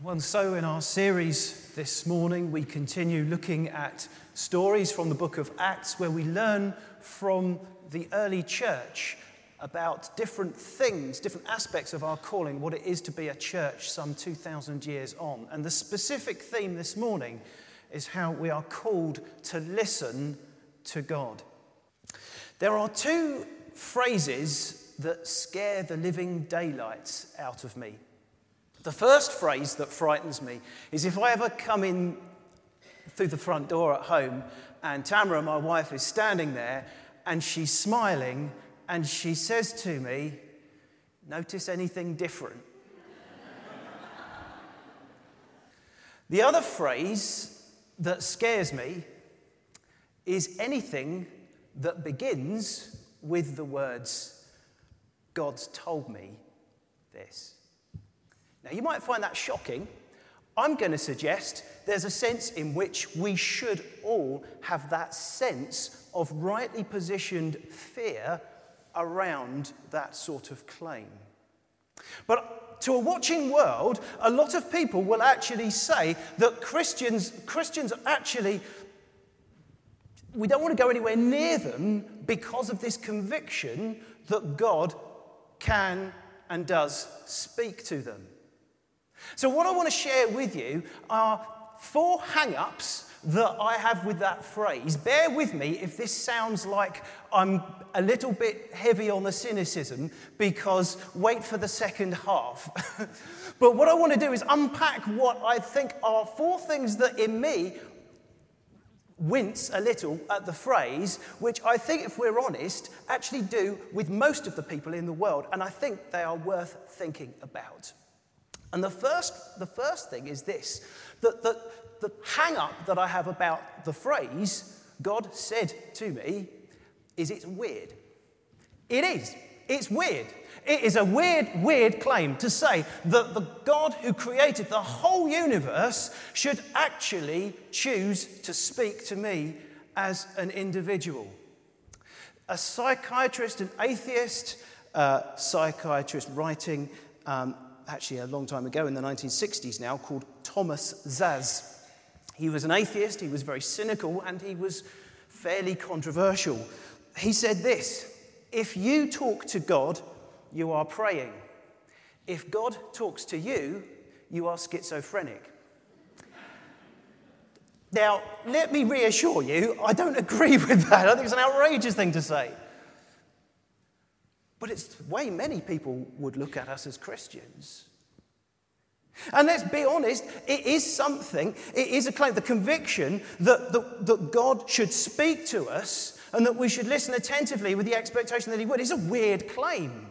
Well, so in our series this morning, we continue looking at stories from the book of Acts where we learn from the early church about different things, different aspects of our calling, what it is to be a church some 2,000 years on. And the specific theme this morning is how we are called to listen to God. There are two phrases that scare the living daylights out of me the first phrase that frightens me is if I ever come in through the front door at home and Tamara, my wife, is standing there and she's smiling and she says to me, Notice anything different? the other phrase that scares me is anything that begins with the words, God's told me this. Now, you might find that shocking. I'm going to suggest there's a sense in which we should all have that sense of rightly positioned fear around that sort of claim. But to a watching world, a lot of people will actually say that Christians, Christians actually, we don't want to go anywhere near them because of this conviction that God can and does speak to them. So, what I want to share with you are four hang ups that I have with that phrase. Bear with me if this sounds like I'm a little bit heavy on the cynicism because wait for the second half. but what I want to do is unpack what I think are four things that in me wince a little at the phrase, which I think, if we're honest, actually do with most of the people in the world. And I think they are worth thinking about. And the first, the first thing is this that the, the hang up that I have about the phrase, God said to me, is it's weird. It is. It's weird. It is a weird, weird claim to say that the God who created the whole universe should actually choose to speak to me as an individual. A psychiatrist, an atheist uh, psychiatrist writing um, actually a long time ago in the 1960s now, called Thomas Szasz. He was an atheist, he was very cynical, and he was fairly controversial. He said this If you talk to God, you are praying. If God talks to you, you are schizophrenic. Now, let me reassure you, I don't agree with that. I think it's an outrageous thing to say. But it's the way many people would look at us as Christians. And let's be honest, it is something, it is a claim, the conviction that, that, that God should speak to us and that we should listen attentively with the expectation that He would is a weird claim.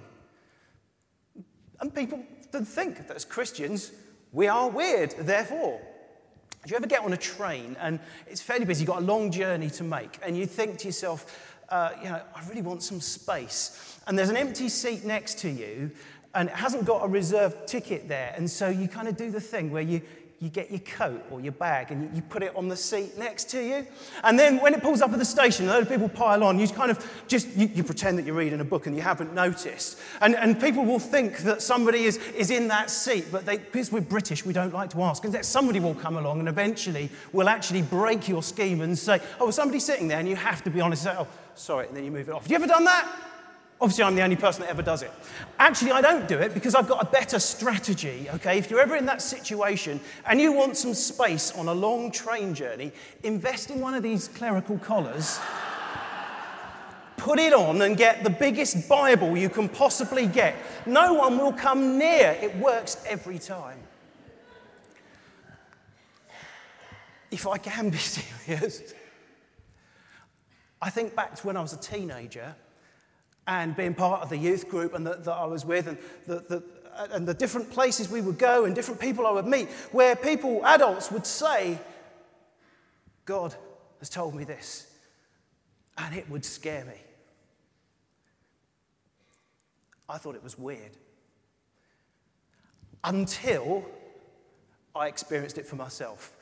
And people think that as Christians, we are weird, therefore. Do you ever get on a train and it's fairly busy, you've got a long journey to make, and you think to yourself, uh, you know, I really want some space. And there's an empty seat next to you, and it hasn't got a reserved ticket there. And so you kind of do the thing where you, you get your coat or your bag and you put it on the seat next to you. And then when it pulls up at the station, a load of people pile on, you kind of just, you, you, pretend that you're reading a book and you haven't noticed. And, and people will think that somebody is, is in that seat, but they, because we're British, we don't like to ask. And somebody will come along and eventually will actually break your scheme and say, oh, well, somebody's sitting there and you have to be honest say, oh, sorry, and then you move it off. Have you ever done that? Obviously, I'm the only person that ever does it. Actually, I don't do it because I've got a better strategy, okay? If you're ever in that situation and you want some space on a long train journey, invest in one of these clerical collars, put it on, and get the biggest Bible you can possibly get. No one will come near. It works every time. If I can be serious, I think back to when I was a teenager and being part of the youth group and that, I was with and the, the, and the different places we would go and different people I would meet where people, adults, would say, God has told me this. And it would scare me. I thought it was weird. Until I experienced it for myself.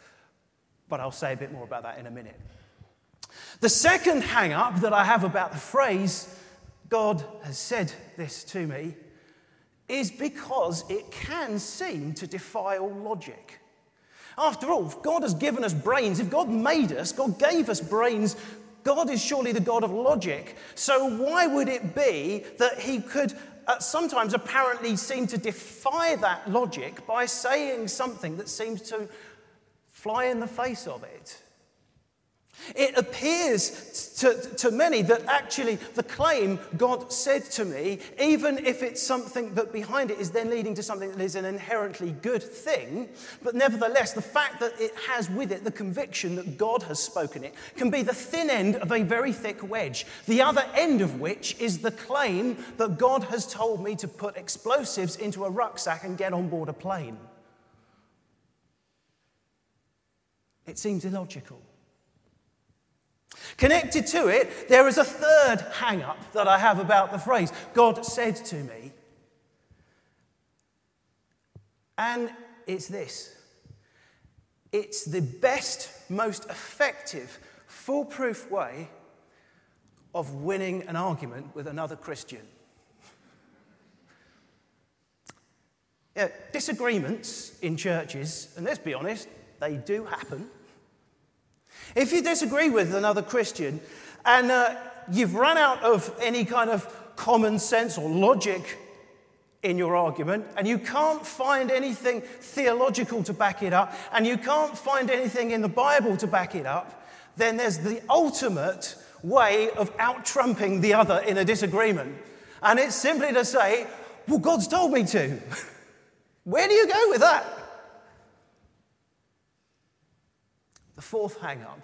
But I'll say a bit more about that in a minute. The second hang up that I have about the phrase, God has said this to me, is because it can seem to defy all logic. After all, God has given us brains, if God made us, God gave us brains, God is surely the God of logic. So why would it be that He could uh, sometimes apparently seem to defy that logic by saying something that seems to fly in the face of it? It appears to, to many that actually the claim God said to me, even if it's something that behind it is then leading to something that is an inherently good thing, but nevertheless, the fact that it has with it the conviction that God has spoken it can be the thin end of a very thick wedge, the other end of which is the claim that God has told me to put explosives into a rucksack and get on board a plane. It seems illogical. Connected to it, there is a third hang up that I have about the phrase God said to me. And it's this it's the best, most effective, foolproof way of winning an argument with another Christian. Yeah, disagreements in churches, and let's be honest, they do happen. If you disagree with another Christian and uh, you've run out of any kind of common sense or logic in your argument, and you can't find anything theological to back it up, and you can't find anything in the Bible to back it up, then there's the ultimate way of out trumping the other in a disagreement. And it's simply to say, Well, God's told me to. Where do you go with that? The fourth hang up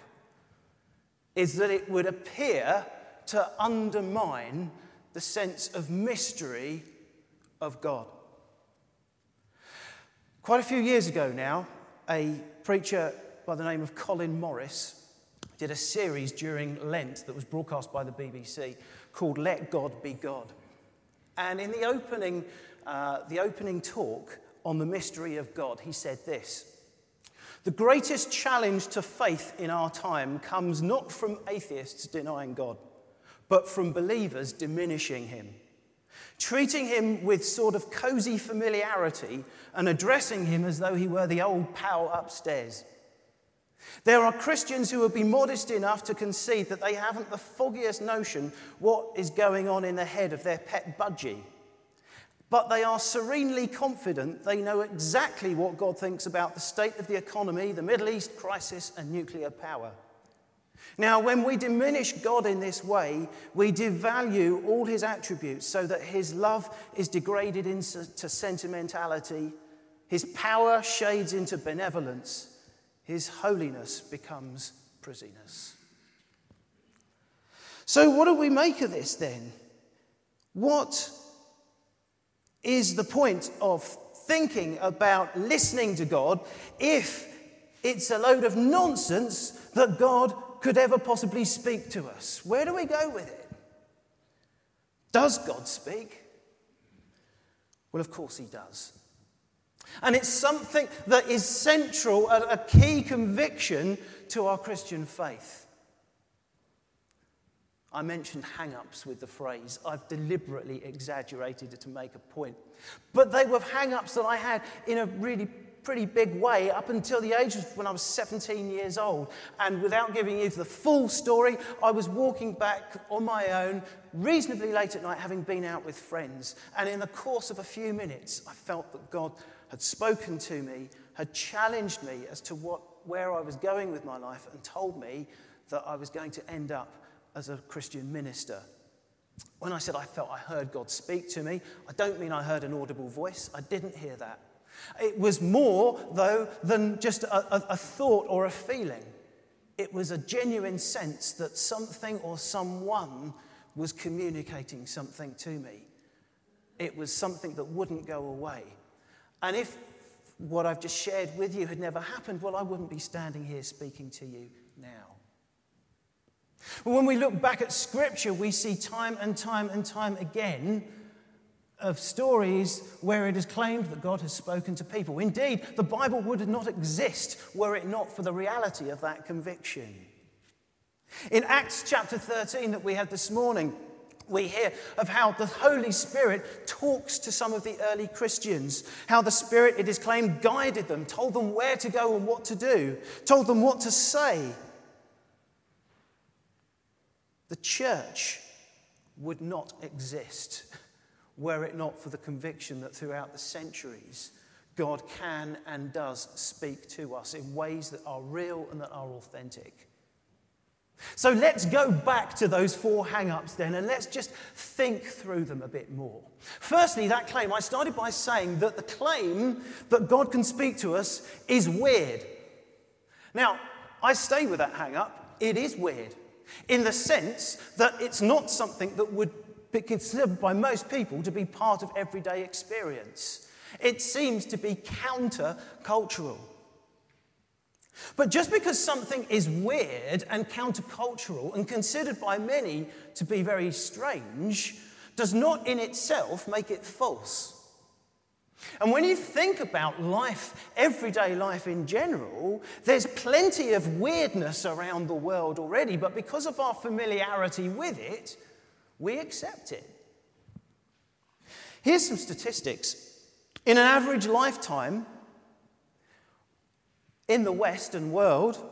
is that it would appear to undermine the sense of mystery of God. Quite a few years ago now, a preacher by the name of Colin Morris did a series during Lent that was broadcast by the BBC called Let God Be God. And in the opening, uh, the opening talk on the mystery of God, he said this the greatest challenge to faith in our time comes not from atheists denying God, but from believers diminishing him, treating him with sort of cozy familiarity and addressing him as though he were the old pal upstairs. There are Christians who would be modest enough to concede that they haven't the foggiest notion what is going on in the head of their pet budgie but they are serenely confident they know exactly what God thinks about the state of the economy, the Middle East crisis, and nuclear power. Now, when we diminish God in this way, we devalue all his attributes so that his love is degraded into sentimentality, his power shades into benevolence, his holiness becomes prisoners. So, what do we make of this then? What is the point of thinking about listening to God if it's a load of nonsense that God could ever possibly speak to us? Where do we go with it? Does God speak? Well, of course, He does. And it's something that is central, a, key conviction to our Christian faith. I mentioned hang ups with the phrase. I've deliberately exaggerated it to make a point. But they were hang ups that I had in a really pretty big way up until the age of when I was 17 years old. And without giving you the full story, I was walking back on my own, reasonably late at night, having been out with friends. And in the course of a few minutes, I felt that God had spoken to me, had challenged me as to what, where I was going with my life, and told me that I was going to end up as a Christian minister. When I said I felt I heard God speak to me, I don't mean I heard an audible voice. I didn't hear that. It was more, though, than just a, a, a thought or a feeling. It was a genuine sense that something or someone was communicating something to me. It was something that wouldn't go away. And if what I've just shared with you had never happened, well, I wouldn't be standing here speaking to you now. When we look back at Scripture, we see time and time and time again of stories where it is claimed that God has spoken to people. Indeed, the Bible would not exist were it not for the reality of that conviction. In Acts chapter 13 that we had this morning, we hear of how the Holy Spirit talks to some of the early Christians, how the Spirit, it is claimed, guided them, told them where to go and what to do, told them what to say. The church would not exist were it not for the conviction that throughout the centuries, God can and does speak to us in ways that are real and that are authentic. So let's go back to those four hang ups then and let's just think through them a bit more. Firstly, that claim, I started by saying that the claim that God can speak to us is weird. Now, I stay with that hang up. It is weird in the sense that it's not something that would be considered by most people to be part of everyday experience. It seems to be counter cultural. But just because something is weird and countercultural and considered by many to be very strange does not in itself make it false. And when you think about life, everyday life in general, there's plenty of weirdness around the world already, but because of our familiarity with it, we accept it. Here's some statistics. In an average lifetime, in the Western world,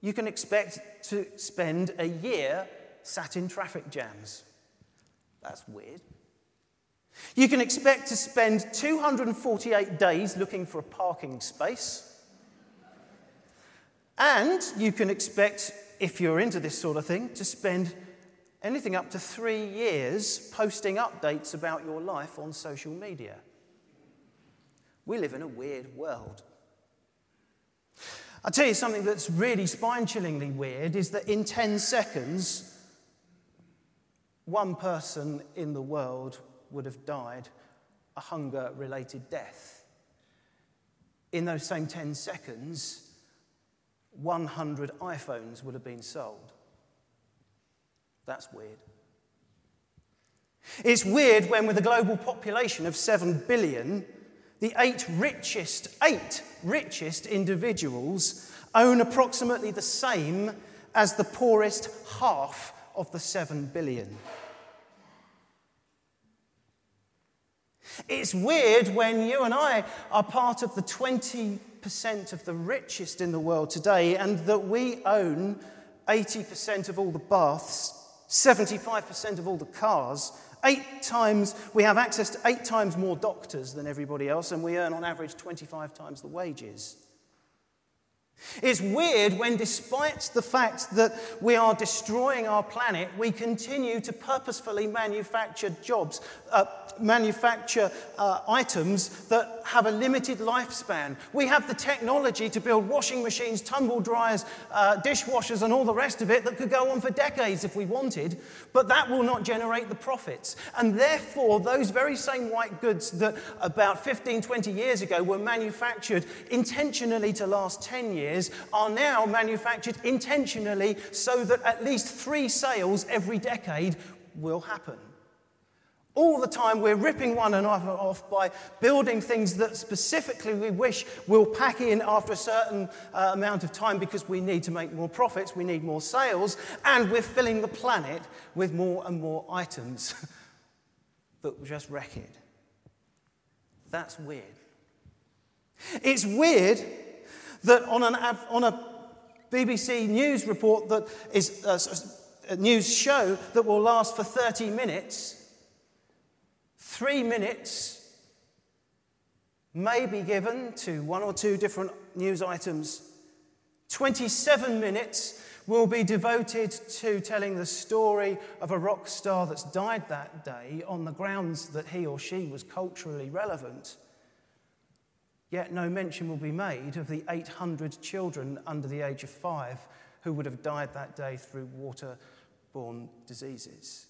you can expect to spend a year sat in traffic jams. That's weird. You can expect to spend 248 days looking for a parking space. And you can expect, if you're into this sort of thing, to spend anything up to three years posting updates about your life on social media. We live in a weird world. I'll tell you something that's really spine chillingly weird is that in 10 seconds, one person in the world would have died a hunger related death. In those same 10 seconds, 100 iPhones would have been sold. That's weird. It's weird when, with a global population of 7 billion, the eight richest, eight richest individuals own approximately the same as the poorest half of the 7 billion. It's weird when you and I are part of the 20% of the richest in the world today and that we own 80% of all the baths, 75% of all the cars, Eight times, we have access to eight times more doctors than everybody else, and we earn on average 25 times the wages. It's weird when, despite the fact that we are destroying our planet, we continue to purposefully manufacture jobs, uh, manufacture uh, items that have a limited lifespan. We have the technology to build washing machines, tumble dryers, uh, dishwashers, and all the rest of it that could go on for decades if we wanted, but that will not generate the profits. And therefore, those very same white goods that about 15, 20 years ago were manufactured intentionally to last 10 years are now manufactured intentionally so that at least three sales every decade will happen. All the time, we're ripping one another off by building things that specifically we wish will pack in after a certain uh, amount of time because we need to make more profits, we need more sales, and we're filling the planet with more and more items that just wreck it. That's weird. It's weird that on, an, on a BBC news report that is a, uh, a news show that will last for 30 minutes, Three minutes may be given to one or two different news items. 27 minutes will be devoted to telling the story of a rock star that's died that day on the grounds that he or she was culturally relevant. Yet no mention will be made of the 800 children under the age of five who would have died that day through waterborne diseases.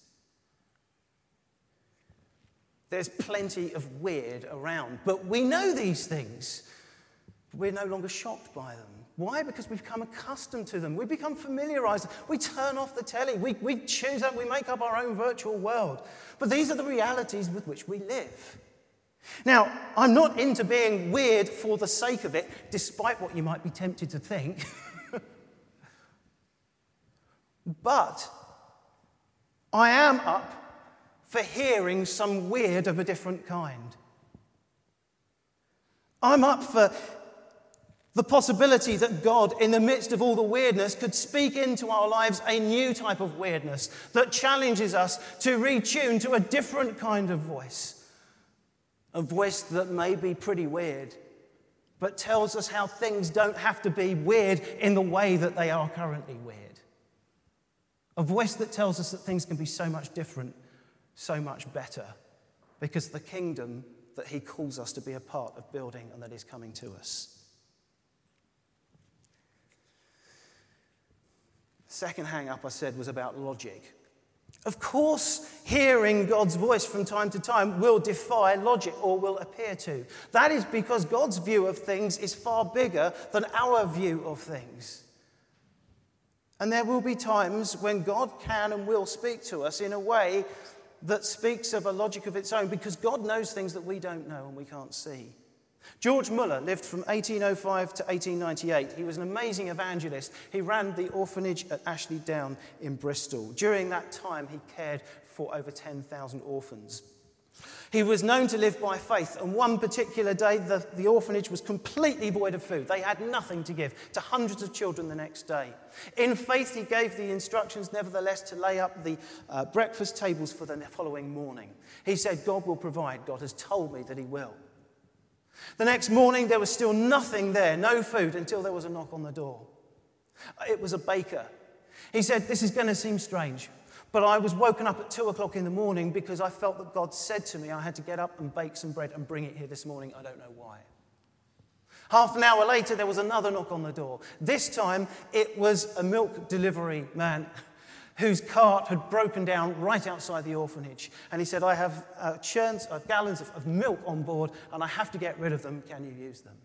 There's plenty of weird around, but we know these things. We're no longer shocked by them. Why? Because we've become accustomed to them. We become familiarized. We turn off the telly. We, we choose that. we make up our own virtual world. But these are the realities with which we live. Now, I'm not into being weird for the sake of it, despite what you might be tempted to think. but I am up for hearing some weird of a different kind. I'm up for the possibility that God, in the midst of all the weirdness, could speak into our lives a new type of weirdness that challenges us to retune to a different kind of voice. A voice that may be pretty weird, but tells us how things don't have to be weird in the way that they are currently weird. A voice that tells us that things can be so much different, so much better, because the kingdom that he calls us to be a part of building and that is coming to us. Second hang up I said was about logic. Of course, hearing God's voice from time to time will defy logic or will appear to. That is because God's view of things is far bigger than our view of things. And there will be times when God can and will speak to us in a way that speaks of a logic of its own because God knows things that we don't know and we can't see. George Muller lived from 1805 to 1898. He was an amazing evangelist. He ran the orphanage at Ashley Down in Bristol. During that time, he cared for over 10,000 orphans. He was known to live by faith, and one particular day, the, the orphanage was completely void of food. They had nothing to give to hundreds of children the next day. In faith, he gave the instructions, nevertheless, to lay up the uh, breakfast tables for the following morning. He said, God will provide. God has told me that He will. The next morning, there was still nothing there, no food, until there was a knock on the door. It was a baker. He said, This is going to seem strange, but I was woken up at two o'clock in the morning because I felt that God said to me I had to get up and bake some bread and bring it here this morning. I don't know why. Half an hour later, there was another knock on the door. This time, it was a milk delivery man whose cart had broken down right outside the orphanage. And he said, I have uh, churns, uh, gallons of, of milk on board, and I have to get rid of them. Can you use them?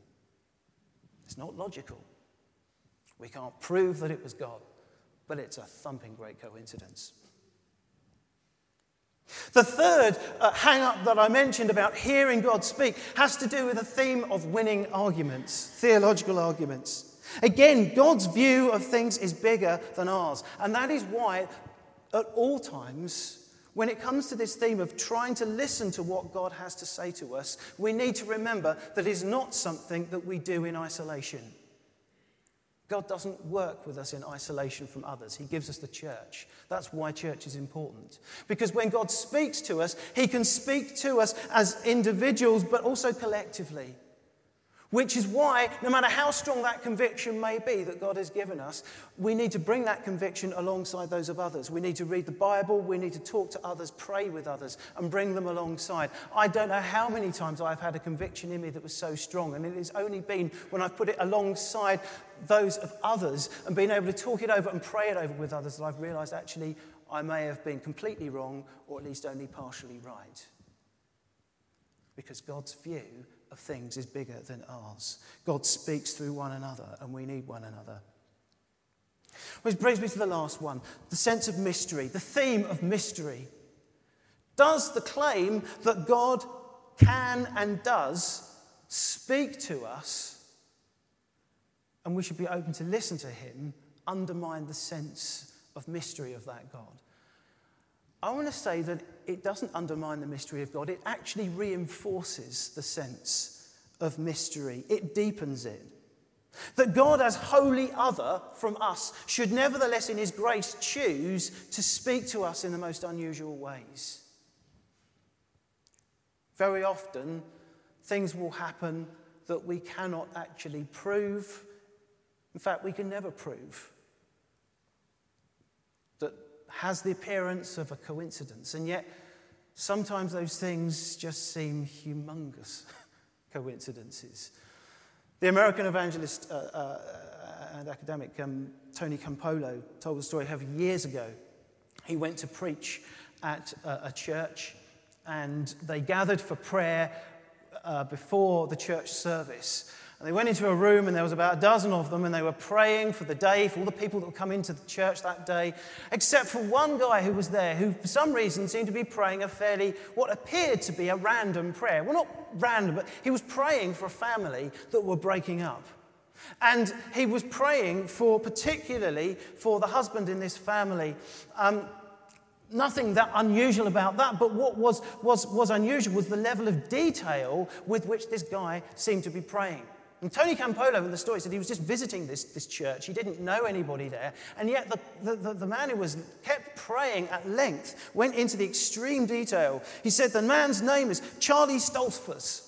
It's not logical. We can't prove that it was God, but it's a thumping great coincidence. The third uh, hang up that I mentioned about hearing God speak has to do with the theme of winning arguments, theological arguments. Again, God's view of things is bigger than ours. And that is why, at all times, when it comes to this theme of trying to listen to what God has to say to us, we need to remember that it's not something that we do in isolation. God doesn't work with us in isolation from others. He gives us the church. That's why church is important. Because when God speaks to us, He can speak to us as individuals, but also collectively. Which is why, no matter how strong that conviction may be that God has given us, we need to bring that conviction alongside those of others. We need to read the Bible, we need to talk to others, pray with others, and bring them alongside. I don't know how many times I've had a conviction in me that was so strong, and it has only been when I've put it alongside those of others and been able to talk it over and pray it over with others that I've realized actually I may have been completely wrong or at least only partially right. Because God's view of things is bigger than ours. God speaks through one another, and we need one another. Which brings me to the last one the sense of mystery, the theme of mystery. Does the claim that God can and does speak to us, and we should be open to listen to him, undermine the sense of mystery of that God? I want to say that it doesn't undermine the mystery of God, it actually reinforces the sense of mystery, it deepens it. That God, as wholly other from us, should nevertheless, in His grace, choose to speak to us in the most unusual ways. Very often, things will happen that we cannot actually prove. In fact, we can never prove has the appearance of a coincidence, and yet sometimes those things just seem humongous coincidences. The American evangelist uh, uh, and academic um, Tony Campolo told the story of years ago. He went to preach at a church, and they gathered for prayer uh, before the church service. And they went into a room, and there was about a dozen of them, and they were praying for the day, for all the people that would come into the church that day, except for one guy who was there, who for some reason seemed to be praying a fairly, what appeared to be a random prayer. Well, not random, but he was praying for a family that were breaking up. And he was praying for, particularly for the husband in this family. Um, Nothing that unusual about that, but what was, was, was unusual was the level of detail with which this guy seemed to be praying. And Tony Campolo in the story said he was just visiting this, this church. He didn't know anybody there. And yet the, the, the man who was kept praying at length went into the extreme detail. He said the man's name is Charlie Stoltzfus.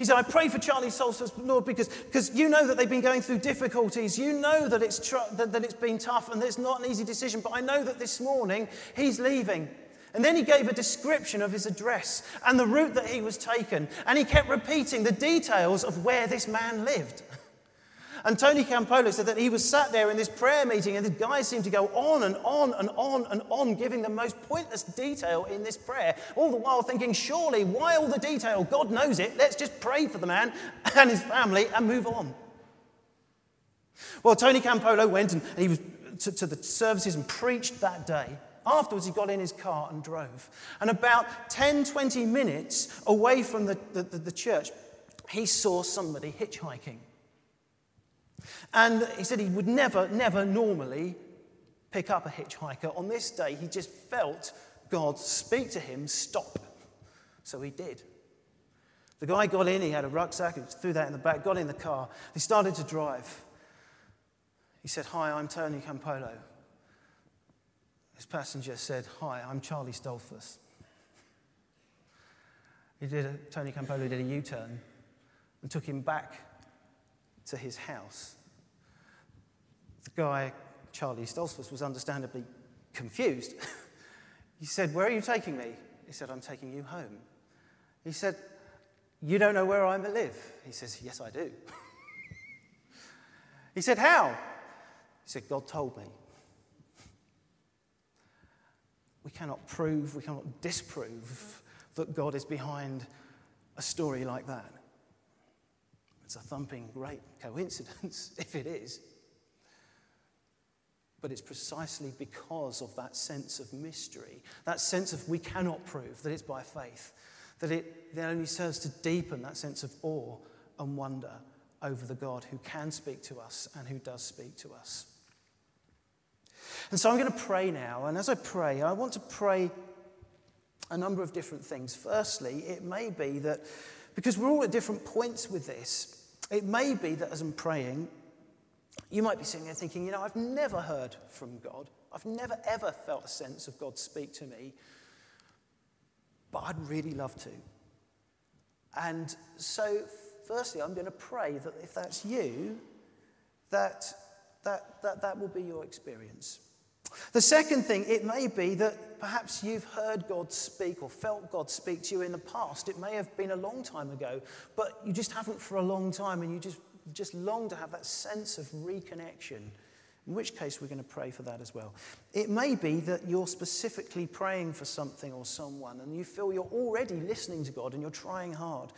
He said, I pray for Charlie Stoltzfus, Lord, because, because you know that they've been going through difficulties. You know that it's, tr- that, that it's been tough and it's not an easy decision. But I know that this morning he's leaving. And then he gave a description of his address and the route that he was taken. And he kept repeating the details of where this man lived. And Tony Campolo said that he was sat there in this prayer meeting, and the guy seemed to go on and on and on and on, giving the most pointless detail in this prayer, all the while thinking, surely, why all the detail? God knows it. Let's just pray for the man and his family and move on. Well, Tony Campolo went and he was to, to the services and preached that day. Afterwards, he got in his car and drove. And about 10, 20 minutes away from the, the, the church, he saw somebody hitchhiking. And he said he would never, never normally pick up a hitchhiker. On this day, he just felt God speak to him, stop. So he did. The guy got in, he had a rucksack, he threw that in the back, got in the car. He started to drive. He said, Hi, I'm Tony Campolo. His passenger said, Hi, I'm Charlie Stoltzfus. He did a, Tony Campolo did a U turn and took him back to his house. The guy, Charlie Stoltzfus, was understandably confused. he said, Where are you taking me? He said, I'm taking you home. He said, You don't know where I live? He says, Yes, I do. he said, How? He said, God told me. We cannot prove, we cannot disprove that God is behind a story like that. It's a thumping great coincidence, if it is. But it's precisely because of that sense of mystery, that sense of we cannot prove that it's by faith, that it, that only serves to deepen that sense of awe and wonder over the God who can speak to us and who does speak to us. And so I'm going to pray now. And as I pray, I want to pray a number of different things. Firstly, it may be that, because we're all at different points with this, it may be that as I'm praying, you might be sitting there thinking, you know, I've never heard from God. I've never, ever felt a sense of God speak to me, but I'd really love to. And so, firstly, I'm going to pray that if that's you, that that, that, that will be your experience. The second thing, it may be that perhaps you've heard God speak or felt God speak to you in the past. It may have been a long time ago, but you just haven't for a long time and you just, just long to have that sense of reconnection. In which case, we're going to pray for that as well. It may be that you're specifically praying for something or someone and you feel you're already listening to God and you're trying hard,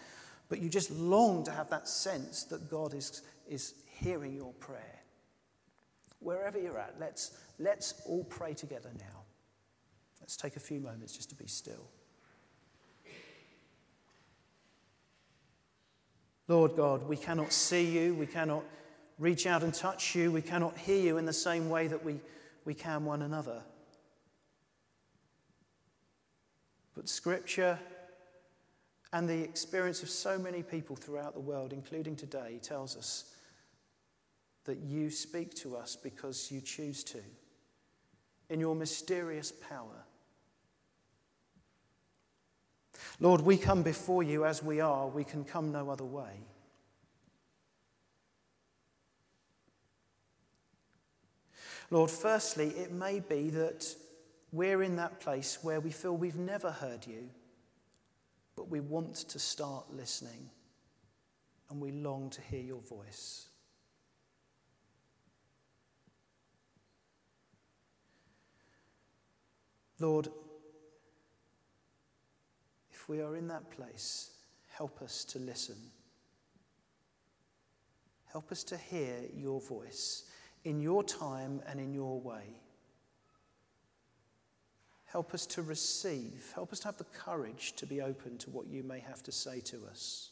but you just long to have that sense that God is, is hearing your prayer wherever you're at, let's, let's all pray together now. Let's take a few moments just to be still. Lord God, we cannot see you, we cannot reach out and touch you, we cannot hear you in the same way that we, we can one another. But Scripture and the experience of so many people throughout the world, including today, tells us that you speak to us because you choose to, in your mysterious power. Lord, we come before you as we are, we can come no other way. Lord, firstly, it may be that we're in that place where we feel we've never heard you, but we want to start listening and we long to hear your voice. Lord, if we are in that place, help us to listen. Help us to hear your voice in your time and in your way. Help us to receive. Help us to have the courage to be open to what you may have to say to us.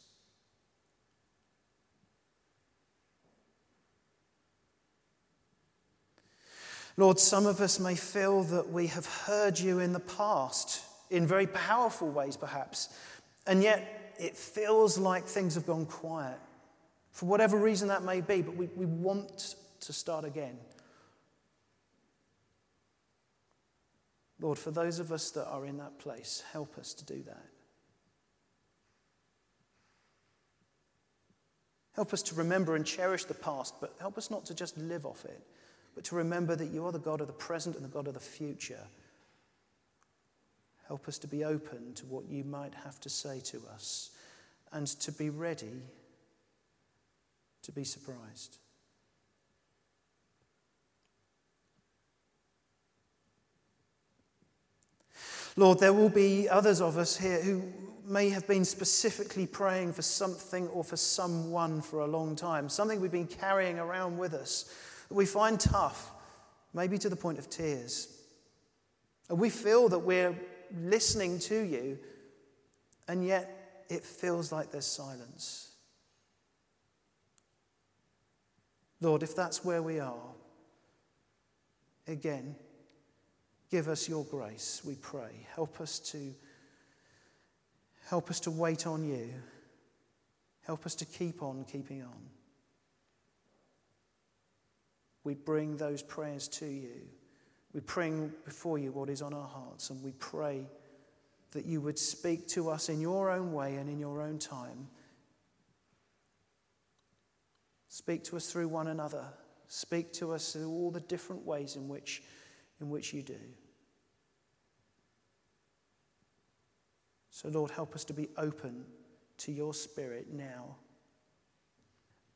Lord, some of us may feel that we have heard you in the past, in very powerful ways perhaps, and yet it feels like things have gone quiet. For whatever reason that may be, but we, we want to start again. Lord, for those of us that are in that place, help us to do that. Help us to remember and cherish the past, but help us not to just live off it, but to remember that you are the God of the present and the God of the future. Help us to be open to what you might have to say to us and to be ready to be surprised. Lord, there will be others of us here who may have been specifically praying for something or for someone for a long time, something we've been carrying around with us that we find tough, maybe to the point of tears. And we feel that we're listening to you, and yet it feels like there's silence. Lord, if that's where we are, again, Give us your grace, we pray. Help us to help us to wait on you. Help us to keep on keeping on. We bring those prayers to you. We bring before you what is on our hearts, and we pray that you would speak to us in your own way and in your own time. Speak to us through one another. Speak to us through all the different ways in which, in which you do. So, Lord, help us to be open to your Spirit now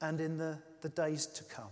and in the, the days to come.